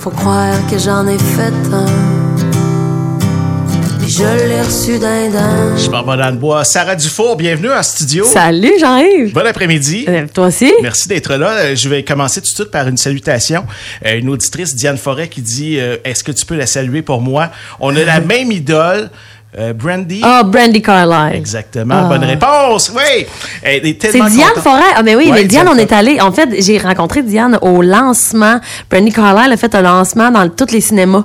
Faut croire que j'en ai fait un. Je l'ai reçu d'un d'un. Je m'en vais dans le bois. Sarah Dufour, bienvenue en studio. Salut Jean-Yves. Bon après-midi. Euh, toi aussi? Merci d'être là. Euh, Je vais commencer tout de suite par une salutation. Euh, une auditrice, Diane Forêt, qui dit euh, Est-ce que tu peux la saluer pour moi? On a la même idole. Euh, Brandy. Ah, Brandy Carlisle. Exactement. Ah. Bonne réponse. Oui. Elle est C'est Diane contente. Forêt. Ah, mais oui, Ouais, mais Diane, Diane on est allé. En fait, j'ai rencontré Diane au lancement. Brandy Carlisle a fait un lancement dans tous les cinémas.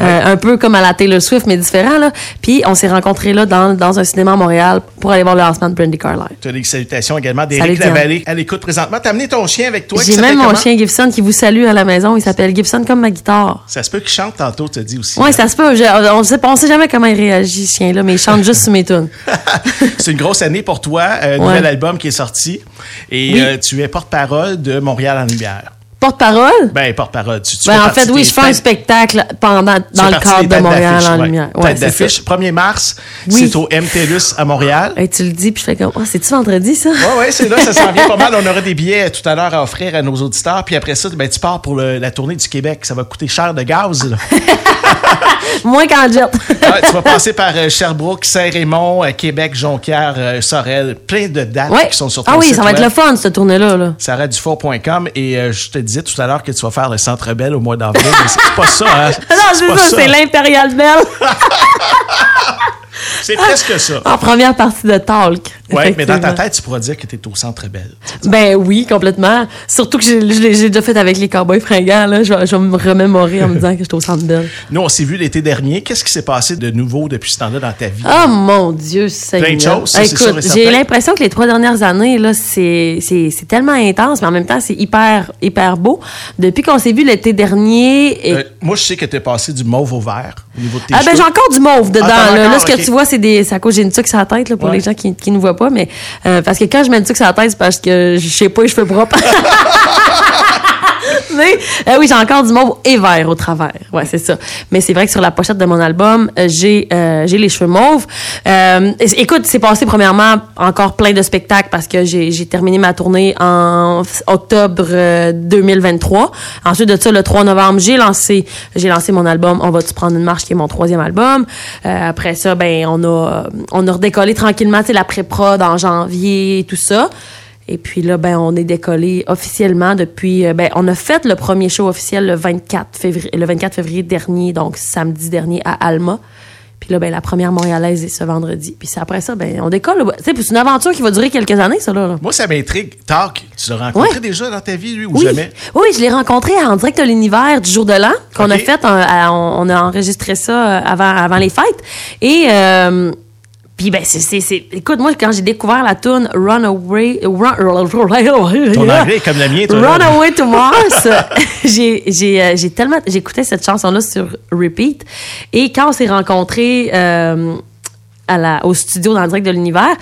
Euh, un peu comme à la Taylor Swift, mais différent, là. Puis, on s'est rencontrés là dans, dans un cinéma à Montréal pour aller voir le lancement de Brandy Carlisle. Tu as des salutations également d'Éric. Lavallée. À l'écoute présentement. T'as amené ton chien avec toi. J'ai même mon chien Gibson qui vous salue à la maison. Il s'appelle Gibson comme ma guitare. Ça se peut qu'il chante tantôt, tu as dit aussi. Ouais, ça se peut. Je- on sait, on sait jamais comment il réagit, ce chien-là, mais il chante juste sur mes tunes. C'est une grosse année pour toi. Un Ouais. nouvel album qui est sorti. Et Oui. euh, tu es porte-parole de Montréal en lumière. Porte-parole? Ben, porte-parole. Tu, tu Ben, en fait, oui, je fais un spectacle pendant, dans le cadre de Montréal en ouais. lumière. Tête Ouais, d'affiche, 1er mars, Oui. c'est au MTLUS à Montréal. Hey, tu le dis, puis je fais comme, oh, c'est-tu vendredi, ça? Oui, oui, c'est là, ça s'en vient pas mal. On aura des billets tout à l'heure à offrir à nos auditeurs. Puis après ça, ben, tu pars pour le- la tournée du Québec. Ça va coûter cher de gaz. là. Moins qu'en jet. Tu vas passer par euh, Sherbrooke, Saint-Raymond, euh, Québec, Jonquière, euh, Sorel. Plein de dates ouais. qui sont sur ton Ah oui, site ça va être le fun, cette tournée-là, là. sarahdufour.com et je te disais tout à l'heure que tu vas faire le Centre Bell au mois d'avril, mais c'est pas ça, hein? Non, c'est pas ça, c'est l'Impérial Bell C'est presque ça. en première partie de Talk. Ouais, mais dans ta tête, tu pourras dire que tu es au Centre Bell. Ben oui, complètement. Surtout que j'ai- je l'ai j'ai déjà fait avec les cowboys fringants, là. Je vais, je vais me remémorer en me disant que j'étais au centre Bell. Nous, on s'est vu l'été dernier. Qu'est-ce qui s'est passé de nouveau depuis ce temps-là dans ta vie? Oh mon Dieu, Seigneur. Plein de choses, c'est Écoute, j'ai l'impression que les trois dernières années, là, c'est, c'est, c'est tellement intense, mais en même temps, c'est hyper, hyper beau. Depuis qu'on s'est vu l'été dernier, et- Euh, moi, je sais que tu es passé du mauve au vert au niveau de tes Ah ben j'ai encore du mauve dedans. Ah, là. Là, ce que tu vois, c'est des. C'est à cause j'ai une tuque sur la tête là, pour Ouais. les gens qui, qui ne voient pas, mais euh, parce que quand je mets une tuque sur la tête, c'est parce que je sais pas les cheveux propres. euh, oui, j'ai encore du mauve et vert au travers. Ouais, c'est ça. Mais c'est vrai que sur la pochette de mon album, euh, j'ai euh, j'ai les cheveux mauves. Écoute, c'est passé premièrement encore plein de spectacles parce que j'ai j'ai terminé ma tournée en octobre euh, 2023. Ensuite de ça, le 3 novembre, j'ai lancé j'ai lancé mon album On va-tu prendre une marche qui est mon troisième album. Après ça, ben on a on a redécollé tranquillement, tu sais la pré-prod en janvier et tout ça. Et puis là, ben, on est décollé officiellement depuis. euh, Ben, on a fait le premier show officiel le 24 février, le 24 février dernier, donc samedi dernier à Alma. Puis là, ben, la première montréalaise est ce vendredi. Puis après ça, ben, on décolle. Tu sais, puis c'est une aventure qui va durer quelques années, ça, là. Moi, ça m'intrigue. Talk, tu l'as rencontré Ouais. déjà dans ta vie, lui, ou Oui. jamais? oui, je l'ai rencontré en direct de l'univers du jour de l'an qu'on a fait. on a enregistré ça euh, avant, avant les fêtes. Et euh, puis ben c'est c'est c'est écoute moi quand j'ai découvert la tune Runaway Run, Ton anglais comme le mien. Runaway to Mars, j'ai j'ai euh, j'ai tellement j'écoutais cette chanson là sur repeat et quand on s'est rencontrés euh, à la, au studio dans le direct de l'univers,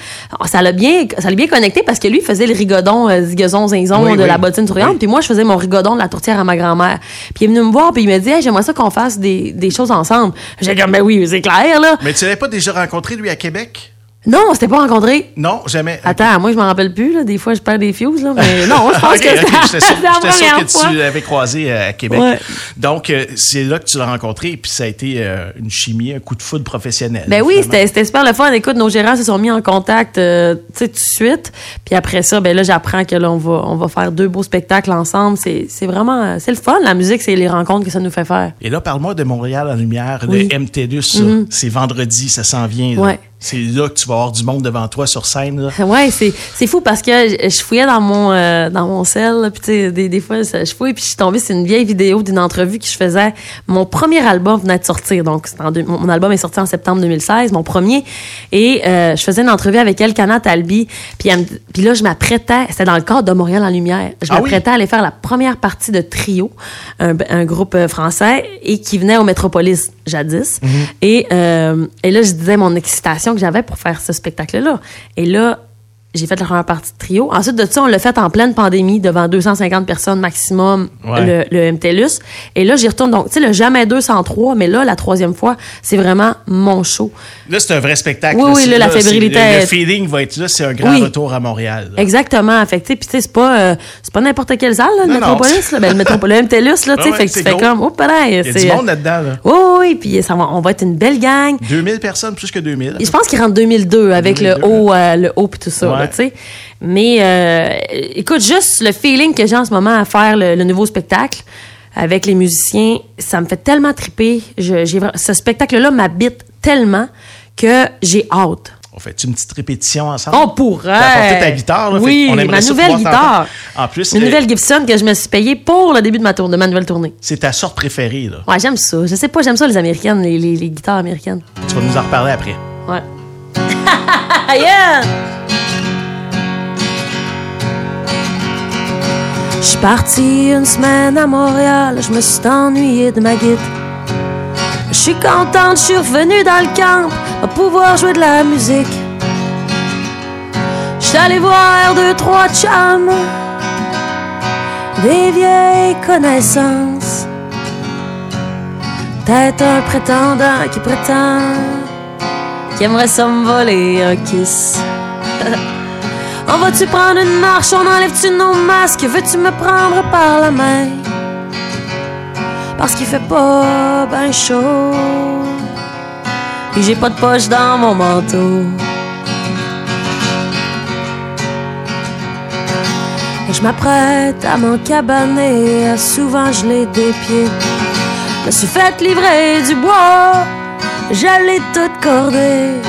ça l'a bien, ça l'a bien connecté parce que lui il faisait le rigodon, euh, zigazon, zinzon Oui, de oui. la bottine souriante, puis moi je faisais mon rigodon de la tourtière à ma grand-mère. Puis il est venu me voir puis il m'a dit, hey, j'aimerais ça qu'on fasse des, des choses ensemble. J'ai comme, ben oui, c'est clair là. Mais tu l'avais pas déjà rencontré, lui, à Québec? Non, on s'était pas rencontrés. Non, jamais. Attends, moi je m'en rappelle plus là. Des fois je perds des fuses là, mais non, je pense Ok, que ok, c'était la j'étais sûr première que fois. tu l'avais croisé euh, à Québec. Ouais. Donc, euh, c'est là que tu l'as rencontré, et puis ça a été euh, une chimie, un coup de foudre professionnel. Ben oui, c'était super le fun. Écoute, nos gérants se sont mis en contact euh, tout de suite. Puis après ça, ben là, j'apprends que là, on va, on va faire deux beaux spectacles ensemble. C'est vraiment... C'est le fun, la musique, c'est les rencontres que ça nous fait faire. Et là, parle-moi de Montréal en lumière, Oui. le MTLUS. ça. C'est vendredi, ça s'en vient. là. Ouais. C'est là que tu vas avoir du monde devant toi sur scène. là. Ouais, c'est fou parce que je, fouillais dans mon euh, dans mon sel, puis des, des fois je fouille puis je suis tombée sur une vieille vidéo d'une entrevue que je faisais. Mon premier album venait de sortir, donc c'est en deux- mon album est sorti en septembre 2016, mon premier, et euh, je faisais une entrevue avec Elkana Talbi, puis elle là je m'apprêtais, c'était dans le cadre de Montréal en lumière, je Ah oui? m'apprêtais à aller faire la première partie de Trio, un, un groupe euh, français et qui venait au Métropolis jadis, et euh, et là je disais mon excitation que j'avais pour faire ce spectacle là, et là j'ai fait la première partie de trio. Ensuite de ça, on l'a fait en pleine pandémie devant 250 personnes maximum, Ouais. le, le MTLUS. Et là, j'y retourne. Donc, tu sais, le Jamais 203, mais là, la troisième fois, c'est vraiment mon show. Là, c'est un vrai spectacle. Oui, oui, C'est- là, la fébrilité Le, feeling va être là. C'est un grand Oui. retour à Montréal. là. Exactement. Fait que, tu sais, puis tu sais, c'est pas, euh, c'est pas n'importe quelle salle, là, le Non, non. Métropolis, là. Ben, le Métropolis, le MTLUS, là, tu sais. Ouais, fait que tu fais comme, oh, pareil. Il y a du monde là-dedans. Là. Oui, oui, oui. Puis ça va, on va être une belle gang. 2000 personnes, plus que 2000. Et je pense qu'il rentre 2002 avec 2002, le haut, euh, le haut puis tout ça, Ouais. Là, tu sais. Mais euh, écoute, juste le feeling que j'ai en ce moment à faire le, le nouveau spectacle avec les musiciens, ça me fait tellement triper. Je, ce spectacle-là m'habite tellement que j'ai hâte. On fait une petite répétition ensemble? On pourrait. T'as ta guitare, là. Oui, aimerait ma nouvelle guitare. En plus, Une le- nouvelle Gibson que je me suis payée pour le début de ma, tour, de ma nouvelle tournée. c'est ta sorte préférée. Là. Ouais, j'aime ça. Je sais pas, j'aime ça les américaines, les, les, les guitares américaines. Tu vas nous en reparler après. Ouais. yeah! Je suis partie une semaine à Montréal, je me suis ennuyée de ma guide. Je suis contente, je suis revenue dans le camp à pouvoir jouer de la musique. Je allée voir deux, trois chums, des vieilles connaissances. Peut-être un prétendant qui prétend qui aimerait ça me voler un kiss. On va-tu prendre une marche, on enlève-tu nos masques, veux-tu me prendre par la main? Parce qu'il fait pas ben chaud. Et j'ai pas de poche dans mon manteau. Et je m'apprête à m'encabaner, souvent je l'ai des pieds. Je me suis fait livrer du bois, j'allais tout corder.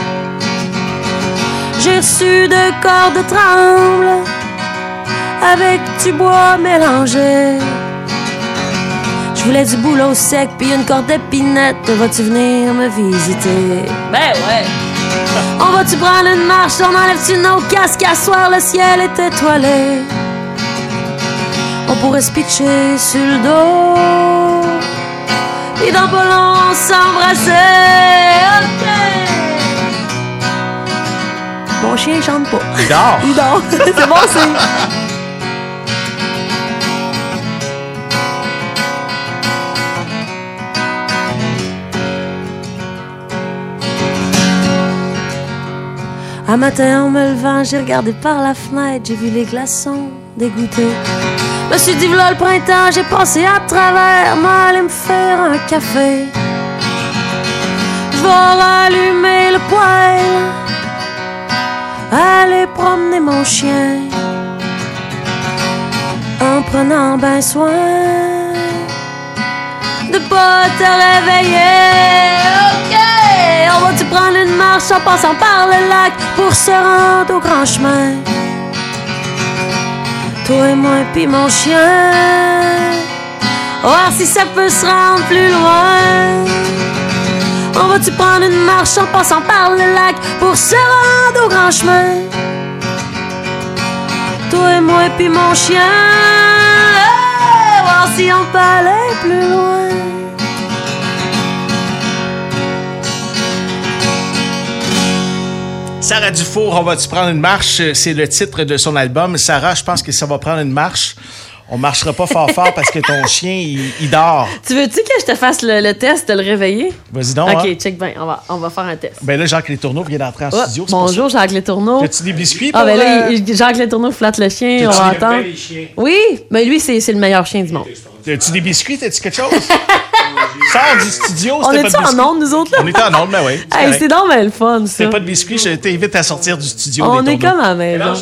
Deux cordes tremble avec du bois mélangé. Je voulais du boulot sec puis une corde d'épinette. Vas-tu venir me visiter? Ben ouais. On va-tu prendre une marche? On enlève-tu nos casques? À soir, le ciel est étoilé. On pourrait se pitcher sur le dos. Et dans pas long, on s'embrasser. Mon chien chante pas. Il dort. Il dort. C'est bon, c'est. Un matin en me levant, j'ai regardé par la fenêtre, j'ai vu les glaçons dégoûtés. Me suis dit, voilà le printemps, j'ai passé à travers, moi aller me faire un café. Je vais rallumer le poêle, aller promener mon chien, en prenant ben soin de pas te réveiller. Ok, on va-tu prendre une marche en passant par le lac pour se rendre au grand chemin? Toi et moi puis mon chien, voir si ça peut se rendre plus loin. On va-tu prendre une marche en passant par le lac pour se rendre au grand chemin? Toi et moi puis mon chien, hey, voir si on peut aller plus loin. Sarah Dufour, on va-tu prendre une marche? C'est le titre de son album. Sarah, je pense que ça va prendre une marche. On marchera pas fort fort parce que ton chien, il, il dort. Tu veux-tu que je te fasse le, le test de le réveiller? Vas-y donc. ok, hein. check bien, on va, on va faire un test. Ben là, Jacques Létourneau vient d'entrer en Oh, studio. c'est bonjour, Jacques Létourneau. ça. As-tu des biscuits Ah, pour, ben là, euh, Jacques Létourneau flatte le chien, on va entendre. Oui, mais lui, c'est c'est le meilleur chien du monde. As-tu des biscuits? As-tu quelque chose? Sors du studio, On c'était est-tu pas de en onde, nous autres, là? On est en onde, ben oui. c'est Hey, c'est donc bien le fun, ça. C'était pas de biscuits, je t'invite à sortir du studio. On est comme à la maison.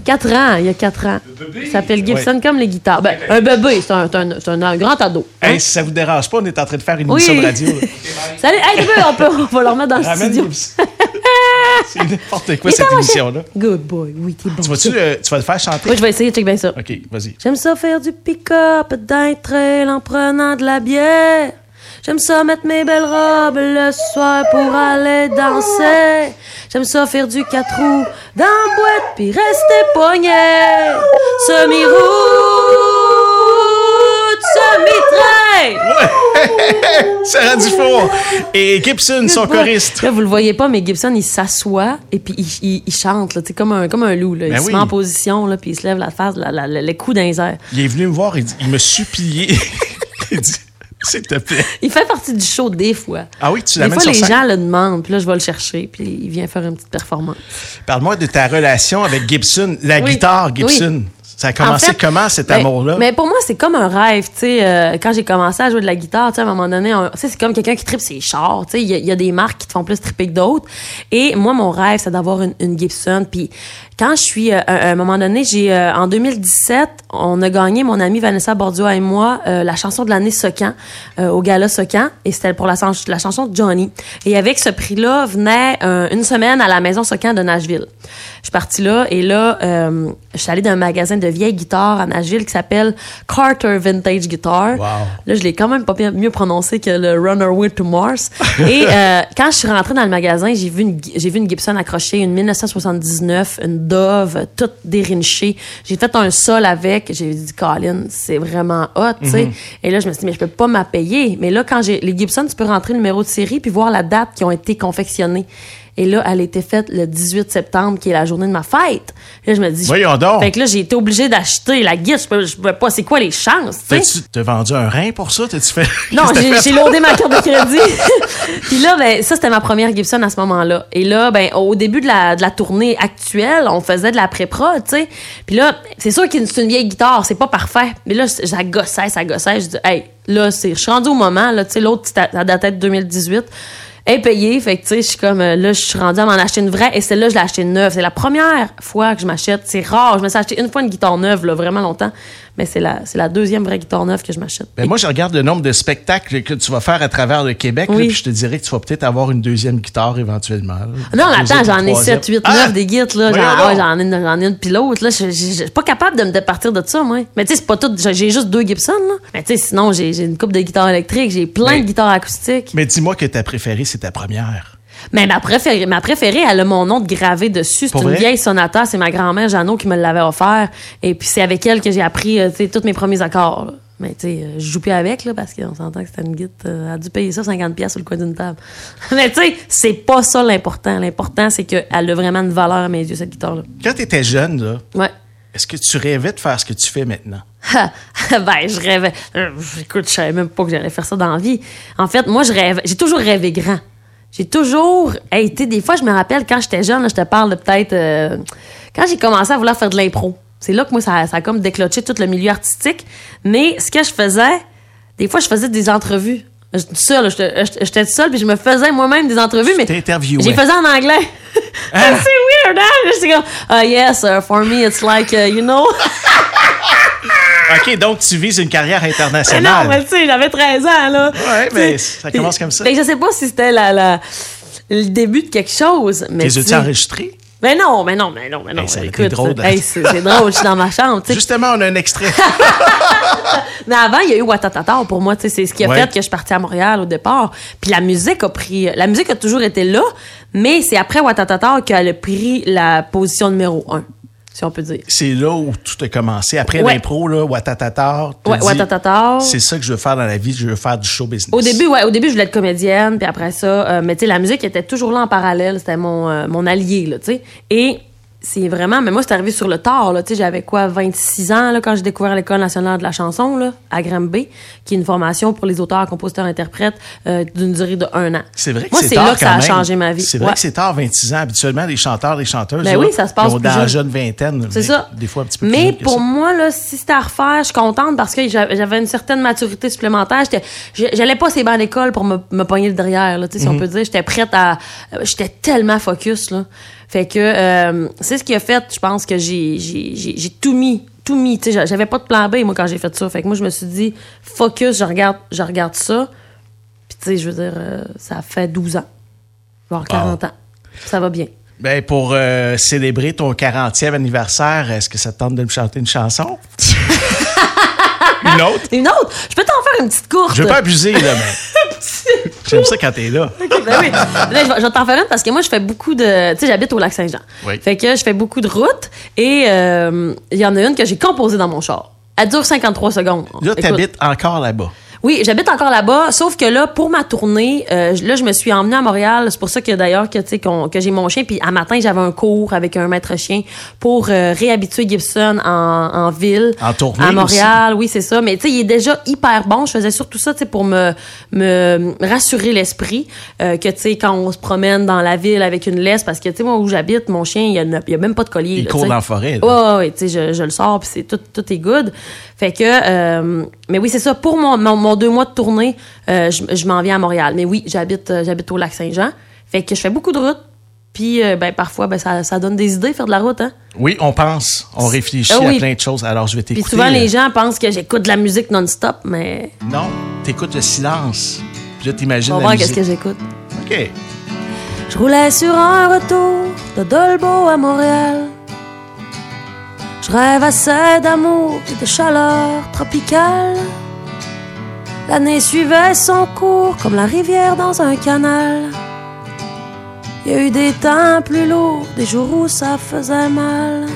4 ans, il y a 4 ans. Ça s'appelle Gibson comme les guitares. Ben, un bébé, c'est un, c'est un- c'est un- un grand ado. hein? Hey, si ça vous dérange pas, on est en train de faire une Oui. émission de radio. Salut, hey, on, peut, on va le remettre dans le Ramène studio. C'est n'importe quoi Il cette émission-là. Good boy, oui, t'es bon. Tu vas-tu euh, tu vas le faire chanter? Oui, je vais essayer, check bien ça. Ok, vas-y. J'aime ça faire du pick-up d'un trail en prenant de la bière. J'aime ça mettre mes belles robes le soir pour aller danser. J'aime ça faire du quatre roues dans la boîte puis rester pogné. Semi-route, semi-train. C'est rendu fort. Et Gibson, son choriste. Là, vous le voyez pas, mais Gibson, il s'assoit et puis il, il- il chante, là, tu sais, comme un, comme un loup. Là. Il Ben se met en position, là, puis il se lève la face, la, la- la- les coups dans les airs. Il est venu me voir, il, dit- il me suppliait. il dit, s'il te plaît. Il fait partie du show des fois. Ah oui, tu Des l'amènes fois, sur les scène? gens le demandent, puis là, je vais le chercher, puis il vient faire une petite performance. Parle-moi de ta relation avec Gibson, la Oui, guitare Gibson. Ça a commencé En fait, comment cet ben, amour-là? Mais pour moi, c'est comme un rêve, tu sais. euh, quand j'ai commencé à jouer de la guitare, tu sais, à un moment donné, on- tu sais, c'est comme quelqu'un qui tripe ses chars, tu sais. Il y, a- il y a des marques qui te font plus triper que d'autres. Et moi, mon rêve, c'est d'avoir une, une Gibson. Puis quand je suis, euh, à un moment donné, j'ai, euh, en 2017, on a gagné, mon amie Vanessa Bordio et moi, euh, la chanson de l'année Socan, euh, au gala Socan. Et c'était pour la, la chanson de Johnny. Et avec ce prix-là, venait euh, une semaine à la maison Socan de Nashville. Je suis partie là et là, euh, je suis allée dans un magasin de vieilles guitares à Nashville qui s'appelle Carter Vintage Guitar. Wow. Là, je l'ai quand même pas bien- mieux prononcé que le Runaway to Mars. et euh, quand je suis rentrée dans le magasin, j'ai vu une, j'ai vu une Gibson accrochée, une 1979, une Dove, toute dérinchée. J'ai fait un sol avec. J'ai dit, Colin, c'est vraiment hot, tu sais. Et là, je me suis dit, mais je peux pas m'en payer. Mais là, quand j'ai les Gibson, tu peux rentrer le numéro de série puis voir la date qui ont été confectionnées. Et là, elle a été faite le 18 septembre, qui est la journée de ma fête. Là, je me dis, Voyons donc. fait que là, j'ai été obligée d'acheter la guide. Je peux pas. C'est quoi les chances, tu sais? T'as vendu un rein pour ça? T'as-tu fait. Non, j'ai loadé ma carte de crédit. Puis là, ben, ça, c'était ma première Gibson à ce moment-là. Et là, ben, au début de la, de la tournée actuelle, on faisait de la pré-prod, tu sais. Puis là, c'est sûr que c'est une vieille guitare, c'est pas parfait. Mais là, ça gossait, ça gossait. Je dis, hey, là, c'est, je suis rendue au moment, là, tu sais, l'autre, ça datait de 2018. Payée, fait que, tu sais, je suis comme, euh, là, je suis rendue à m'en acheter une vraie, et celle-là, je l'ai achetée neuve. C'est la première fois que je m'achète. C'est rare. Je me suis acheté une fois une guitare neuve, là, vraiment longtemps. Mais c'est la, c'est la deuxième vraie guitare neuve que je m'achète. Ben, moi, je regarde le nombre de spectacles que tu vas faire à travers le Québec, là, puis je te dirais que tu vas peut-être avoir une deuxième guitare éventuellement. là. Non, attends, j'en ai troisième. 7, 8, Ah! 9 des guides, là. J'en ai, une- ai une pilote, là. Je je- je- je suis pas capable de me départir de ça, moi. Mais tu sais, c'est pas tout. J'ai juste deux Gibson, là. Mais tu sais, sinon, j'ai j'ai une coupe de guitares électriques, j'ai plein Mais- de guitares acoustiques. Mais dis-moi que ta préférée, c'est ta première. Mais ma préférée, ma préférée, elle a mon nom de gravé dessus. C'est une vrai? vieille sonata. C'est ma grand-mère Jeannot qui me l'avait offert. Et puis, c'est avec elle que j'ai appris, euh, tous mes premiers accords, là. Mais tu sais, euh, je joue plus avec, là, parce qu'on s'entend que c'était une guide. euh, elle a dû payer ça 50$ piastres sur le coin d'une table. Mais tu sais, c'est pas ça l'important. L'important, c'est qu'elle a vraiment une valeur à mes yeux, cette guitare-là. Quand tu étais jeune, là, Ouais. est-ce que tu rêvais de faire ce que tu fais maintenant? ben, je rêvais. euh, écoute, je savais même pas que j'allais faire ça dans la vie. En fait, moi, je rêve. J'ai toujours rêvé grand. J'ai toujours été. Des fois, je me rappelle quand j'étais jeune, là, je te parle de peut-être. euh, quand j'ai commencé à vouloir faire de l'impro. C'est là que moi, ça, ça a comme déclenché tout le milieu artistique. Mais ce que je faisais, des fois, je faisais des entrevues. J'étais seule, j'étais seule, puis je me faisais moi-même des entrevues, mais j'ai faisais en anglais. Hein? c'est weird, hein? J'étais comme, uh, yes, uh, for me, it's like, uh, you know. OK, donc tu vises une carrière Mais internationale. non, mais tu sais, j'avais 13 ans, là. Ouais, mais ça commence comme ça. Ben, je sais pas si c'était la, la- le début de quelque chose, mais. As-tu sais- enregistrés? Mais non, mais non, mais non, mais non. Hey, Écoute, drôle, hein. hey, c'est drôle, je suis dans ma chambre. Justement, on a un extrait. Mais avant, il y a eu Watatata pour moi, c'est ce qui a Ouais. fait que je suis partie à Montréal au départ. Puis la musique a pris, la musique a toujours été là, mais c'est après Watatata qu'elle a pris la position numéro un, si on peut dire. C'est là où tout a commencé. Après Ouais. l'impro, là, Watatata. Ouais, Watatata. C'est ça que je veux faire dans la vie, je veux faire du show business. Au début, ouais, au début, je voulais être comédienne, puis après ça, euh, mais tu sais, la musique était toujours là en parallèle, c'était mon, euh, mon allié, là, tu sais. Et c'est vraiment, mais moi, c'est arrivé sur le tard, là, tu sais, j'avais quoi, 26 ans, là, quand j'ai découvert l'École nationale de la chanson, là, à Granby, qui est une formation pour les auteurs, compositeurs, interprètes, euh, d'une durée de un an. C'est vrai que Moi, c'est là que ça a même. changé ma vie. C'est vrai Ouais. que c'est tard, 26 ans. Habituellement, les chanteurs, les chanteuses, Ben là, oui, ça se passe ils ont plus dans la jeune. vingtaine. C'est ça. Des fois un petit peu plus Mais pour ça. moi, là, si c'était à refaire, je suis contente parce que j'a- j'avais une certaine maturité supplémentaire. J'allais pas ces bancs d'école pour me, me pogner le derrière, là, tu sais, si on Mhm. peut dire. J'étais prête à. J'étais tellement focus, là. Fait que euh, c'est ce qui a fait, je pense que j'ai j'ai- j'ai- j'ai tout mis. Tout mis. Tu sais, j'a- j'avais pas de plan B, moi, quand j'ai fait ça. Fait que moi, je me suis dit, focus, je regarde, je regarde ça. Puis, tu sais, je veux dire, euh, ça fait 12 ans. Voire 40 ans. Ça va bien. Ben, pour euh, célébrer ton 40e anniversaire, est-ce que ça te tente de me chanter une chanson? une autre? Une autre, je peux t'en faire une petite courte. Je veux pas abuser, là, mais. J'aime ça quand t'es là. Ben oui. Là, je vais, je vais t'en faire une parce que moi, je fais beaucoup de. Tu sais, j'habite au lac Saint-Jean. Oui. Fait que je fais beaucoup de routes et euh, il y en a une que j'ai composée dans mon char. Elle dure 53 secondes. Là, t'habites encore là-bas. Oui, j'habite encore là-bas, sauf que là, pour ma tournée, euh, là, je me suis emmenée à Montréal. C'est pour ça que d'ailleurs que, tu sais, qu'on- que j'ai mon chien. Puis à matin, j'avais un cours avec un maître chien pour euh, réhabituer Gibson en, en ville. En tournée À Montréal, oui, c'est ça. Mais tu sais, il est déjà hyper bon. Je faisais surtout ça, tu sais, pour me, me rassurer l'esprit. euh, que, tu sais, quand on se promène dans la ville avec une laisse, parce que, tu sais, moi, où j'habite, mon chien, il y a, même pas de collier. Il là, court dans la forêt. ouais, ouais, tu sais, je, je le sors, puis c'est tout, tout est good. Fait que, euh, mais oui, c'est ça. Pour mon, mon, mon deux mois de tournée, euh, je, je m'en viens à Montréal. Mais oui, j'habite, euh, j'habite au lac Saint-Jean. Fait que je fais beaucoup de routes. Puis, ben, parfois, ben, ça, ça donne des idées, faire de la route, hein. Oui, on pense, on réfléchit Ah oui. à plein de choses. Alors, je vais Puis t'écouter. souvent, les gens pensent que j'écoute de la musique non-stop, mais Non, t'écoutes le silence. Puis là, t'imagines on va la voir qu'est-ce que j'écoute. OK. Je roulais sur un retour de Dolbeau à Montréal. Je rêve assez d'amour et de chaleur tropicale. L'année suivait son cours comme la rivière dans un canal. Il y a eu des temps plus lourds, des jours où ça faisait mal.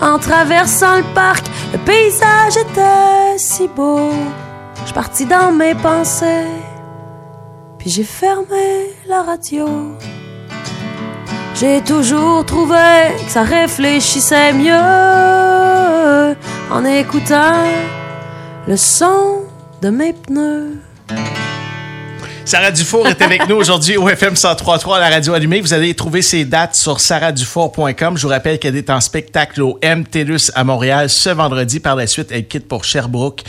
En traversant le parc, le paysage était si beau. Je partis dans mes pensées. Puis j'ai fermé la radio. J'ai toujours trouvé que ça réfléchissait mieux en écoutant le son de mes pneus. Sarah Dufour est avec nous aujourd'hui au FM 103.3 à la radio allumée. Vous allez trouver ses dates sur sarahdufour.com. Je vous rappelle qu'elle est en spectacle au MTLUS à Montréal ce vendredi. Par la suite, elle quitte pour Sherbrooke,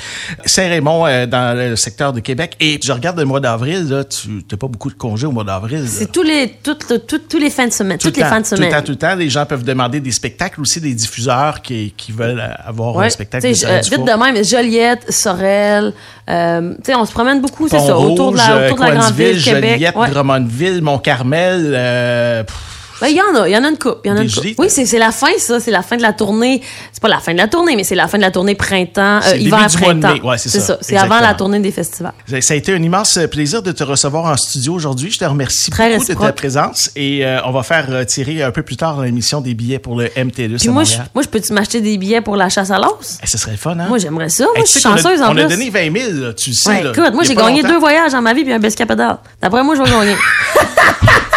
Saint-Raymond euh, dans le secteur de Québec. Et je regarde le mois d'avril, là, tu n'as pas beaucoup de congés au mois d'avril. C'est tous les, toutes, toutes- tous les fins de semaine. Tout le toutes les temps, fins de Tout semaine. le temps, tout le temps. Les gens peuvent demander des spectacles aussi, des diffuseurs qui, qui veulent avoir Ouais. un spectacle de Sarah euh, Dufour. vite de même, Joliette, Sorel, euh, tu sais, on se promène beaucoup, c'est ça, autour de la, autour de la grande ville, Québec. Joliette, Ouais. Drummondville, Mont-Carmel. euh, pff, Ben, il y en a, il y en a une coupe, il y en a Des une coupe. gîtes. Oui, c'est la fin, ça, c'est la fin de la tournée. C'est pas la fin de la tournée, mais c'est la fin de la tournée printemps, C'est euh, hiver, printemps. Ouais, c'est ça, C'est C'est avant la tournée des festivals. Ça a été un immense plaisir de te recevoir en studio aujourd'hui. Je te remercie Très beaucoup de ta présence et euh, on va faire euh, tirer un peu plus tard dans l'émission des billets pour le MTLUS Puis moi, je, moi, je peux-tu m'acheter des billets pour la chasse à l'os? Eh, ce serait le fun, hein? Moi, j'aimerais ça. Moi, Eh, je suis qu'on a- chanceuse en On plus. a donné 20 000, là, tu le sais. Ouais, là. écoute, moi, j'ai gagné longtemps. deux voyages dans ma vie puis un pescapédale. D'après moi, je vais gagner.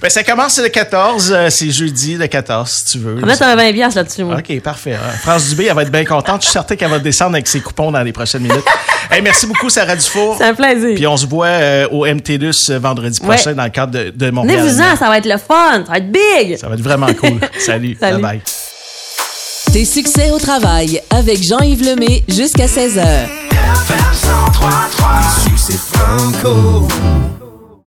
Ben, ça commence le 14, euh, c'est jeudi le 14, si tu veux. On va mettre un 20 piastres là-dessus, moi. OK, parfait. Euh, France Dubé, elle va être bien contente. Je suis certain qu'elle va descendre avec ses coupons dans les prochaines minutes. Hey, merci beaucoup, Sarah Dufour. C'est un plaisir. Puis on se voit euh, au MTLUS euh, vendredi Ouais. prochain dans le cadre de, de Montréal. Venez-vous-en, ça va être le fun. Ça va être big. Ça va être vraiment cool. Salut. Salut. Bye bye. Tes succès au travail avec Jean-Yves Lemay jusqu'à 16h. FM 103.3 Ici c'est Franco